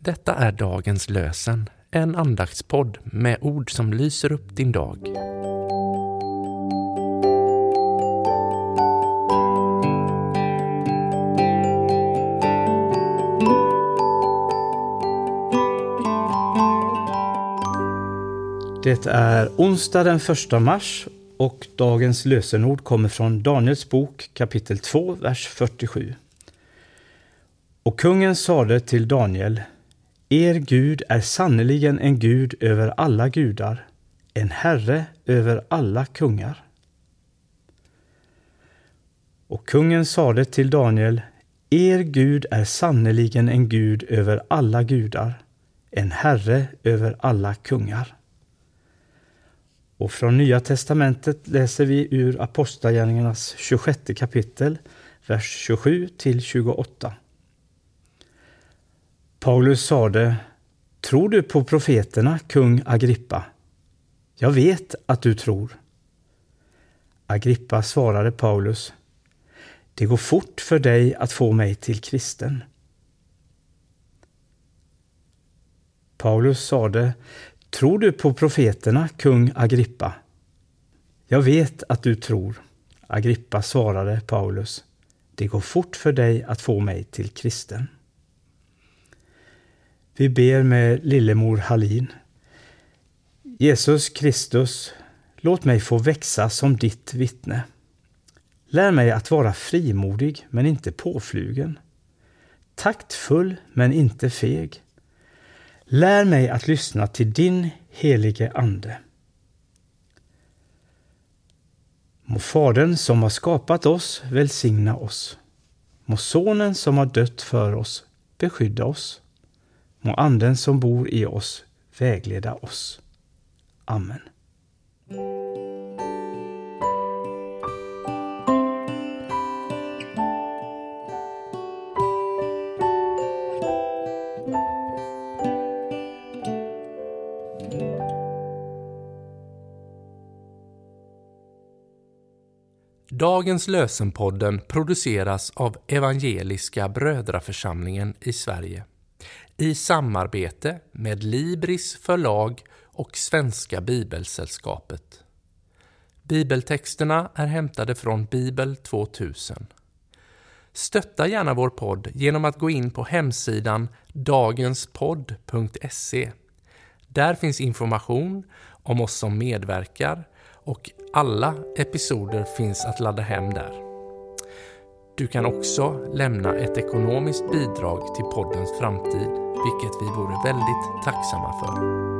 Detta är dagens lösen, en andaktspodd med ord som lyser upp din dag. Det är onsdag den 1 mars och dagens lösenord kommer från Daniels bok kapitel 2, vers 47. Och kungen sade till Daniel, er Gud är sannerligen en Gud över alla gudar, en Herre över alla kungar. Och kungen sade till Daniel, Er Gud är sannerligen en Gud över alla gudar, en Herre över alla kungar. Och från Nya testamentet läser vi ur Apostlagärningarnas 26 kapitel, vers 27 till 28. Paulus sade, Tror du på profeterna, kung Agrippa? Jag vet att du tror. Agrippa svarade Paulus, Det går fort för dig att få mig till kristen. Paulus sade, Tror du på profeterna, kung Agrippa? Jag vet att du tror. Agrippa svarade Paulus, Det går fort för dig att få mig till kristen. Vi ber med lillemor Hallin. Jesus Kristus, låt mig få växa som ditt vittne. Lär mig att vara frimodig men inte påflugen. Taktfull men inte feg. Lär mig att lyssna till din helige Ande. Må Fadern som har skapat oss välsigna oss. Må Sonen som har dött för oss beskydda oss. Må Anden som bor i oss vägleda oss. Amen. Dagens lösenpodden produceras av Evangeliska Brödraförsamlingen i Sverige i samarbete med Libris förlag och Svenska Bibelsällskapet. Bibeltexterna är hämtade från Bibel 2000. Stötta gärna vår podd genom att gå in på hemsidan dagenspodd.se. Där finns information om oss som medverkar och alla episoder finns att ladda hem där. Du kan också lämna ett ekonomiskt bidrag till poddens framtid, vilket vi vore väldigt tacksamma för.